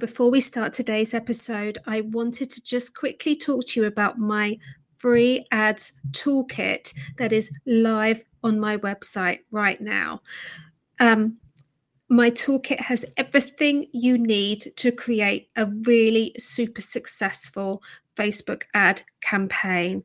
before we start today's episode, I wanted to just quickly talk to you about my free ads toolkit that is live on my website right now. Um, my toolkit has everything you need to create a really super successful Facebook ad campaign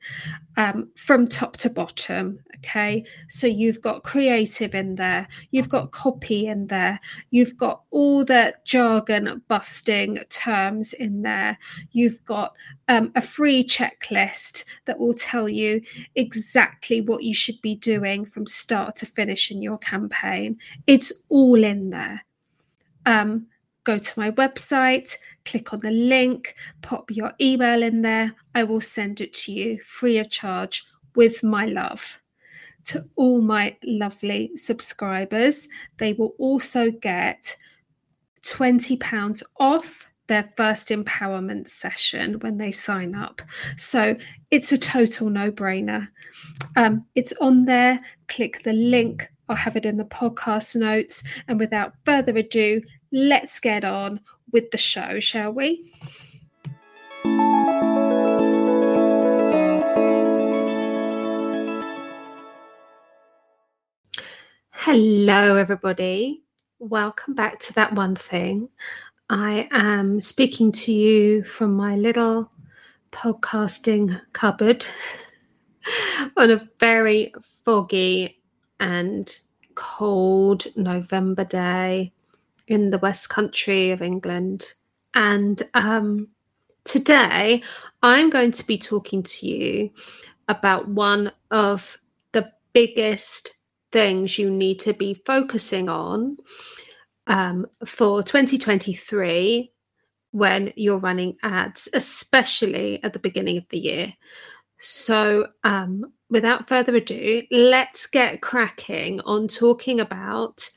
um, from top to bottom. Okay. So you've got creative in there, you've got copy in there, you've got all the jargon busting terms in there, you've got um, a free checklist that will tell you exactly what you should be doing from start to finish in your campaign. It's all in there. Um, go to my website, click on the link, pop your email in there. I will send it to you free of charge with my love. To all my lovely subscribers, they will also get £20 off their first empowerment session when they sign up. So it's a total no brainer. Um, it's on there. Click the link. I'll have it in the podcast notes. And without further ado, let's get on with the show, shall we? Hello, everybody. Welcome back to That One Thing. I am speaking to you from my little podcasting cupboard on a very foggy and cold November day in the West Country of England. And um, today I'm going to be talking to you about one of the biggest things you need to be focusing on um, for 2023 when you're running ads, especially at the beginning of the year. So, um, without further ado, let's get cracking on talking about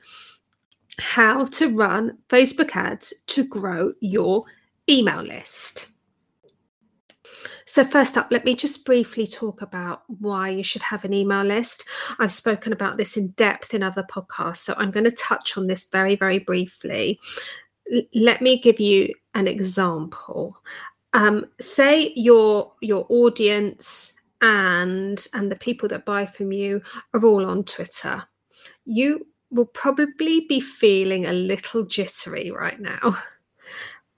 how to run Facebook ads to grow your email list. So, first up, let me just briefly talk about why you should have an email list. I've spoken about this in depth in other podcasts, so I'm going to touch on this very, very briefly. L- let me give you an example. Um, say your your audience and and the people that buy from you are all on Twitter. You will probably be feeling a little jittery right now.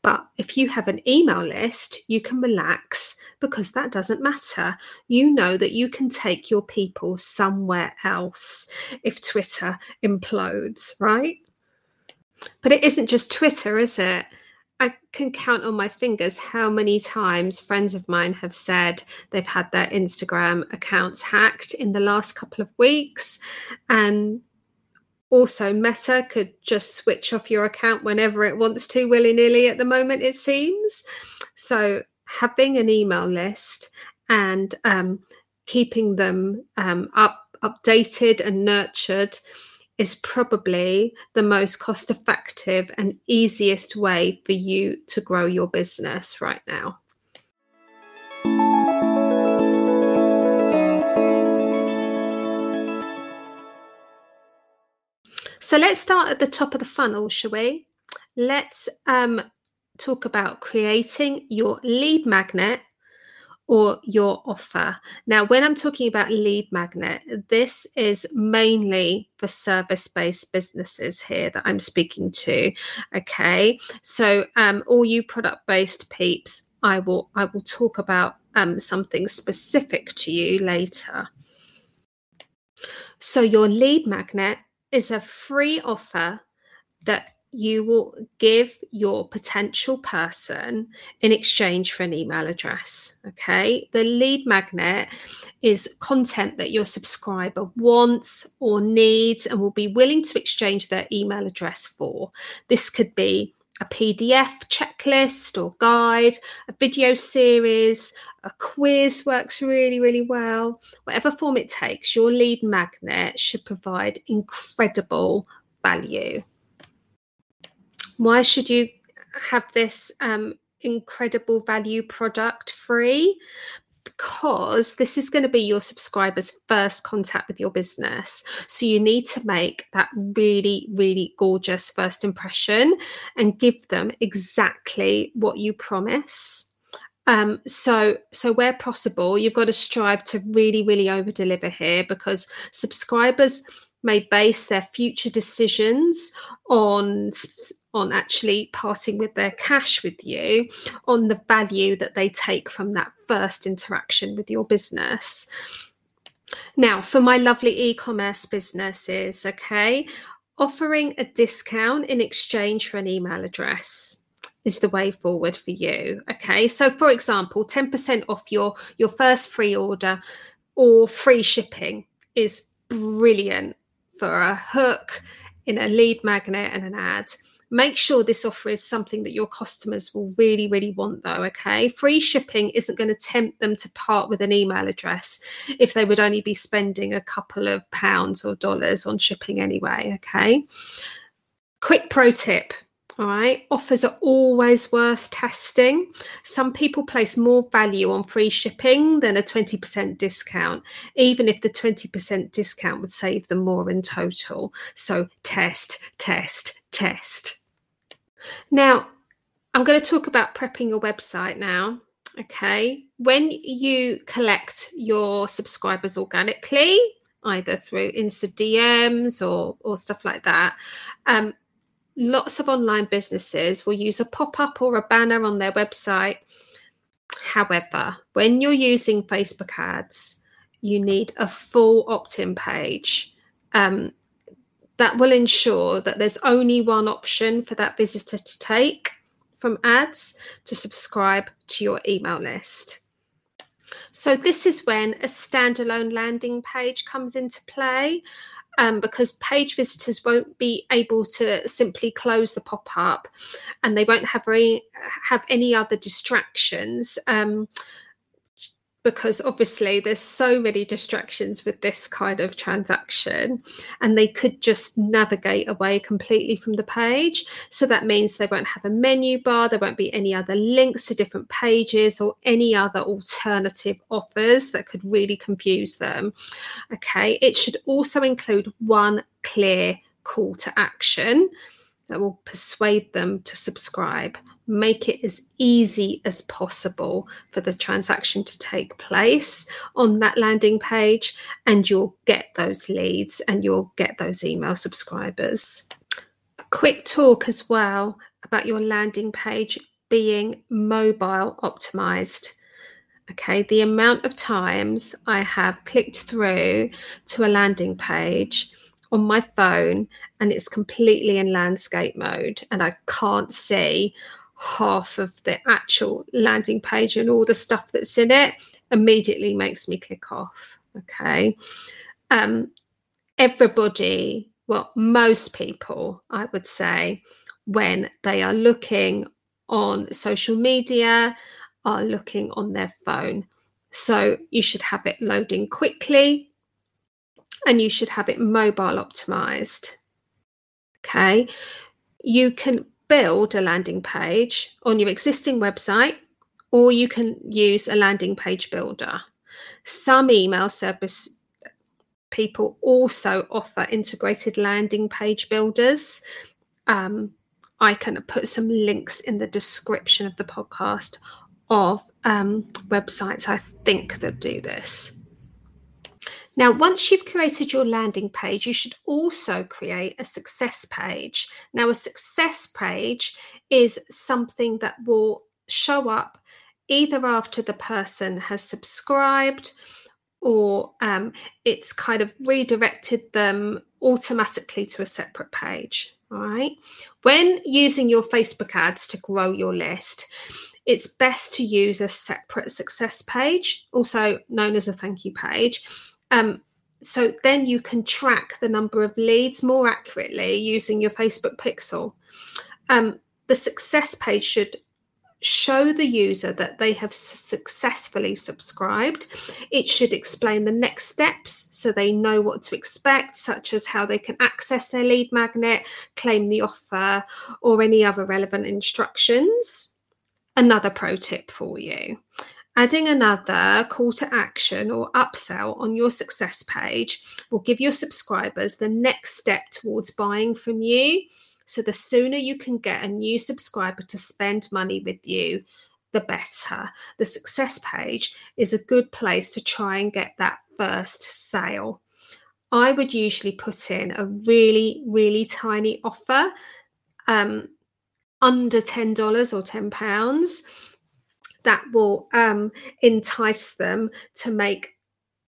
But if you have an email list, you can relax because that doesn't matter. You know that you can take your people somewhere else if Twitter implodes, right? But it isn't just Twitter, is it? I can count on my fingers how many times friends of mine have said they've had their Instagram accounts hacked in the last couple of weeks. And also, Meta could just switch off your account whenever it wants to, willy nilly at the moment, it seems. So, having an email list and um, keeping them um, up, updated and nurtured is probably the most cost effective and easiest way for you to grow your business right now. So let's start at the top of the funnel, shall we? Let's um, talk about creating your lead magnet or your offer. Now, when I'm talking about lead magnet, this is mainly for service based businesses here that I'm speaking to. Okay, so um, all you product based peeps, I will I will talk about um, something specific to you later. So your lead magnet is a free offer that you will give your potential person in exchange for an email address. Okay. The lead magnet is content that your subscriber wants or needs and will be willing to exchange their email address for. This could be a PDF checklist or guide, a video series, a quiz works really, really well. Whatever form it takes, your lead magnet should provide incredible value. Why should you have this um, incredible value product free? Because this is going to be your subscribers' first contact with your business. So you need to make that really, really gorgeous first impression and give them exactly what you promise. Um, so, so where possible, you've got to strive to really, really over deliver here because subscribers may base their future decisions on on actually parting with their cash with you on the value that they take from that first interaction with your business now for my lovely e-commerce businesses okay offering a discount in exchange for an email address is the way forward for you okay so for example 10% off your your first free order or free shipping is brilliant for a hook in a lead magnet and an ad. Make sure this offer is something that your customers will really, really want, though. Okay. Free shipping isn't going to tempt them to part with an email address if they would only be spending a couple of pounds or dollars on shipping anyway. Okay. Quick pro tip all right. Offers are always worth testing. Some people place more value on free shipping than a 20% discount, even if the 20% discount would save them more in total. So test, test, test. Now, I'm going to talk about prepping your website now. Okay. When you collect your subscribers organically, either through Insta DMs or, or stuff like that, um, lots of online businesses will use a pop up or a banner on their website. However, when you're using Facebook ads, you need a full opt in page. Um, that will ensure that there's only one option for that visitor to take from ads to subscribe to your email list. So, this is when a standalone landing page comes into play um, because page visitors won't be able to simply close the pop up and they won't have any, have any other distractions. Um, because obviously there's so many distractions with this kind of transaction and they could just navigate away completely from the page. So that means they won't have a menu bar there won't be any other links to different pages or any other alternative offers that could really confuse them. Okay it should also include one clear call to action that will persuade them to subscribe make it as easy as possible for the transaction to take place on that landing page, and you'll get those leads and you'll get those email subscribers. A quick talk as well about your landing page being mobile optimized. Okay, the amount of times I have clicked through to a landing page on my phone and it's completely in landscape mode and I can't see half of the actual landing page and all the stuff that's in it immediately makes me click off. Okay. Um, everybody, well, most people, I would say, when they are looking on social media, are looking on their phone. So you should have it loading quickly and you should have it mobile optimized. Okay. You can build a landing page on your existing website, or you can use a landing page builder. Some email service people also offer integrated landing page builders. Um, I can put some links in the description of the podcast of um, websites I think that do this. Now, once you've created your landing page, you should also create a success page. Now, a success page is something that will show up either after the person has subscribed or um, it's kind of redirected them automatically to a separate page. All right. When using your Facebook ads to grow your list, it's best to use a separate success page, also known as a thank you page um, so then you can track the number of leads more accurately using your Facebook pixel. Um, the success page should show the user that they have successfully subscribed. It should explain the next steps so they know what to expect, such as how they can access their lead magnet, claim the offer, or any other relevant instructions. Another pro tip for you Adding another call to action or upsell on your success page will give your subscribers the next step towards buying from you. So, the sooner you can get a new subscriber to spend money with you, the better. The success page is a good place to try and get that first sale. I would usually put in a really, really tiny offer, um, under $10 or £10 that will um, entice them to make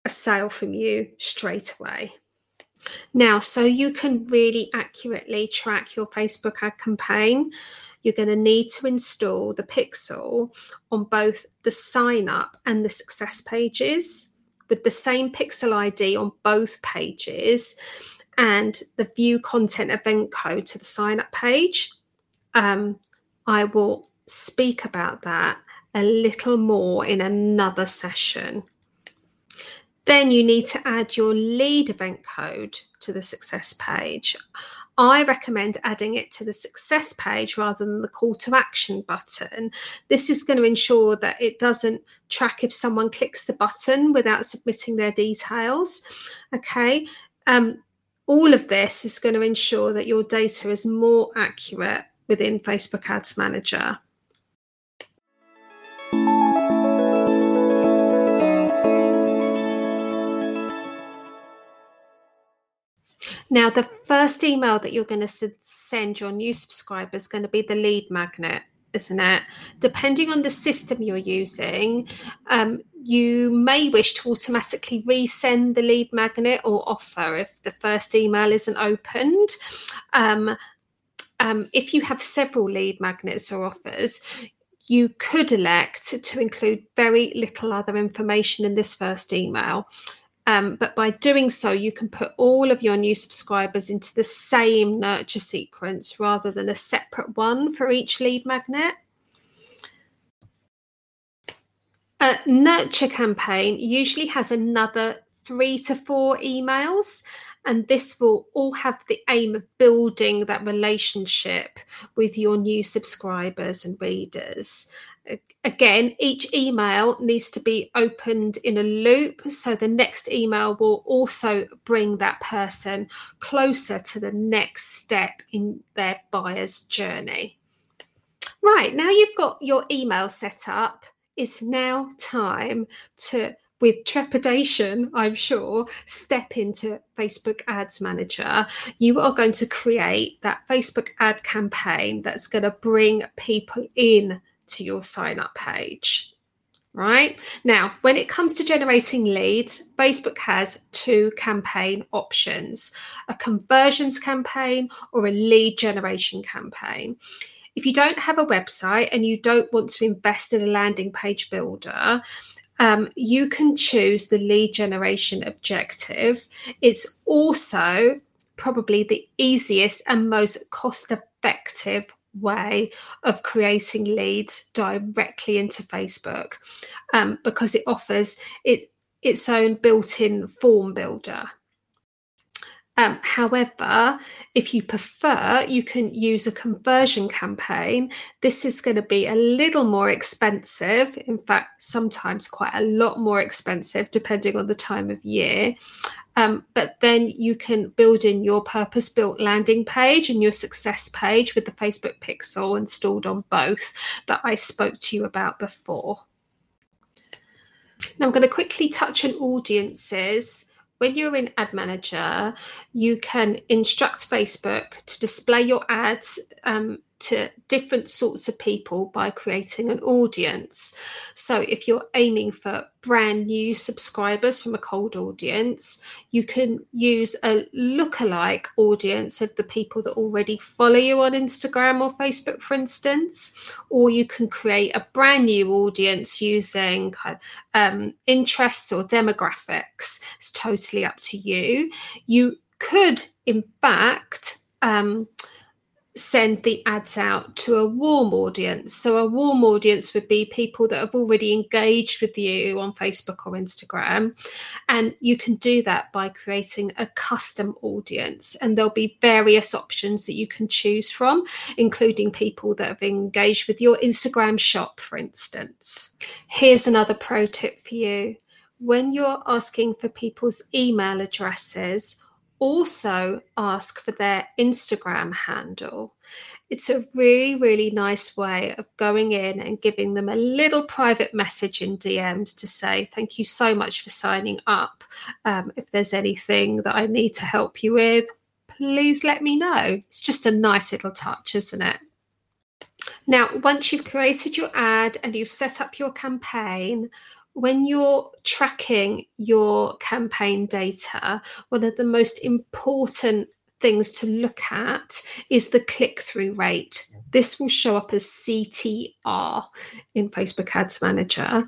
a sale from you straight away. Now, so you can really accurately track your Facebook ad campaign, you're going to need to install the pixel on both the sign up and the success pages with the same pixel ID on both pages and the view content event code to the sign up page. Um, I will speak about that a little more in another session. Then you need to add your lead event code to the success page. I recommend adding it to the success page rather than the call to action button. This is going to ensure that it doesn't track if someone clicks the button without submitting their details. Okay. Um, all of this is going to ensure that your data is more accurate within Facebook Ads Manager. Now, the first email that you're going to send your new subscribers is going to be the lead magnet, isn't it? Depending on the system you're using, um, you may wish to automatically resend the lead magnet or offer if the first email isn't opened. Um, um, if you have several lead magnets or offers, you could elect to include very little other information in this first email. Um, but by doing so, you can put all of your new subscribers into the same nurture sequence rather than a separate one for each lead magnet. A nurture campaign usually has another three to four emails, and this will all have the aim of building that relationship with your new subscribers and readers again, each email needs to be opened in a loop. So the next email will also bring that person closer to the next step in their buyer's journey. Right, now you've got your email set up, it's now time to with trepidation, I'm sure, step into Facebook Ads Manager. You are going to create that Facebook ad campaign that's going to bring people in to your sign up page. Right now, when it comes to generating leads, Facebook has two campaign options a conversions campaign or a lead generation campaign. If you don't have a website and you don't want to invest in a landing page builder, um, you can choose the lead generation objective. It's also probably the easiest and most cost effective way of creating leads directly into Facebook um, because it offers it, its own built in form builder. Um, however, if you prefer, you can use a conversion campaign. This is going to be a little more expensive. In fact, sometimes quite a lot more expensive, depending on the time of year. Um, but then you can build in your purpose built landing page and your success page with the Facebook Pixel installed on both that I spoke to you about before. Now, I'm going to quickly touch on audiences. When you're in Ad Manager, you can instruct Facebook to display your ads um, to different sorts of people by creating an audience. So, if you're aiming for brand new subscribers from a cold audience, you can use a lookalike audience of the people that already follow you on Instagram or Facebook, for instance, or you can create a brand new audience using um, interests or demographics. It's totally up to you. You could, in fact, um, send the ads out to a warm audience. So, a warm audience would be people that have already engaged with you on Facebook or Instagram. And you can do that by creating a custom audience. And there'll be various options that you can choose from, including people that have engaged with your Instagram shop, for instance. Here's another pro tip for you when you're asking for people's email addresses also ask for their Instagram handle. It's a really, really nice way of going in and giving them a little private message in DMs to say, Thank you so much for signing up. Um, if there's anything that I need to help you with, please let me know. It's just a nice little touch, isn't it? Now, once you've created your ad and you've set up your campaign, when you're tracking your campaign data, one of the most important things to look at is the click through rate. This will show up as CTR in Facebook Ads Manager.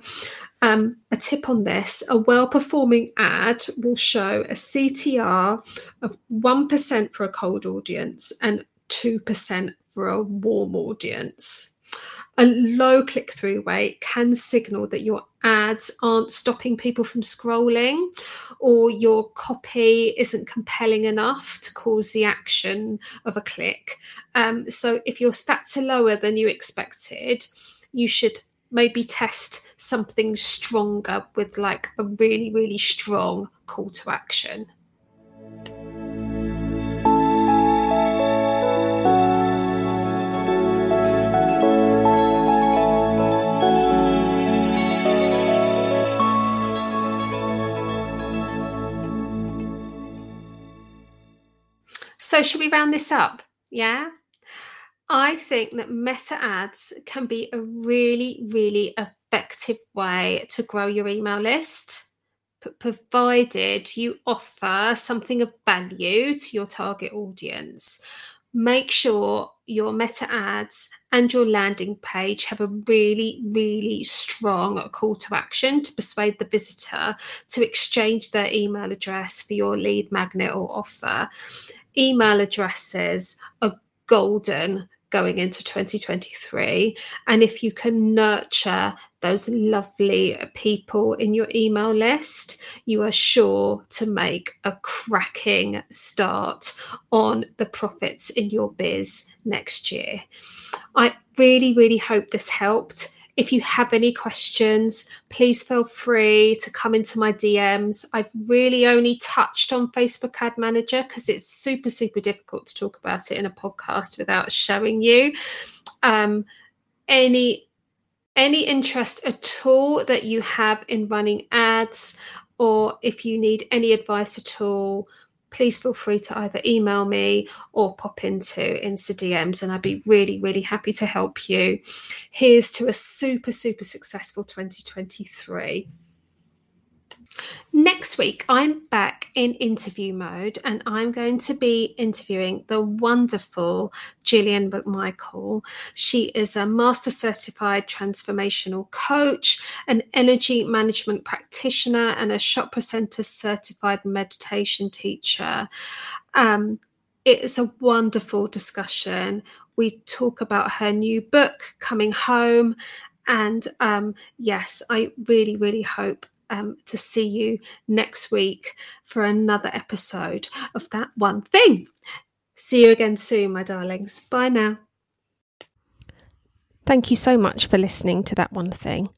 Um, a tip on this a well performing ad will show a CTR of 1% for a cold audience and 2% for a warm audience. A low click through rate can signal that your ads aren't stopping people from scrolling or your copy isn't compelling enough to cause the action of a click. Um, so, if your stats are lower than you expected, you should maybe test something stronger with like a really, really strong call to action. So, should we round this up? Yeah. I think that meta ads can be a really, really effective way to grow your email list, provided you offer something of value to your target audience. Make sure your meta ads and your landing page have a really, really strong call to action to persuade the visitor to exchange their email address for your lead magnet or offer email addresses are golden going into 2023. And if you can nurture those lovely people in your email list, you are sure to make a cracking start on the profits in your biz next year. I really, really hope this helped. If you have any questions, please feel free to come into my DMs. I've really only touched on Facebook Ad Manager because it's super, super difficult to talk about it in a podcast without showing you. Um, any any interest at all that you have in running ads, or if you need any advice at all, please feel free to either email me or pop into Insta DMs, and I'd be really, really happy to help you. Here's to a super, super successful 2023. Next week, I'm back in interview mode and I'm going to be interviewing the wonderful Gillian McMichael. She is a master certified transformational coach, an energy management practitioner, and a Chopra Center certified meditation teacher. Um, it is a wonderful discussion. We talk about her new book coming home. And um, yes, I really, really hope um, to see you next week for another episode of That One Thing. See you again soon, my darlings. Bye now. Thank you so much for listening to That One Thing.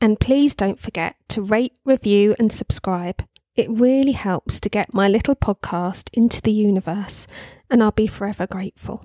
And please don't forget to rate, review, and subscribe. It really helps to get my little podcast into the universe, and I'll be forever grateful.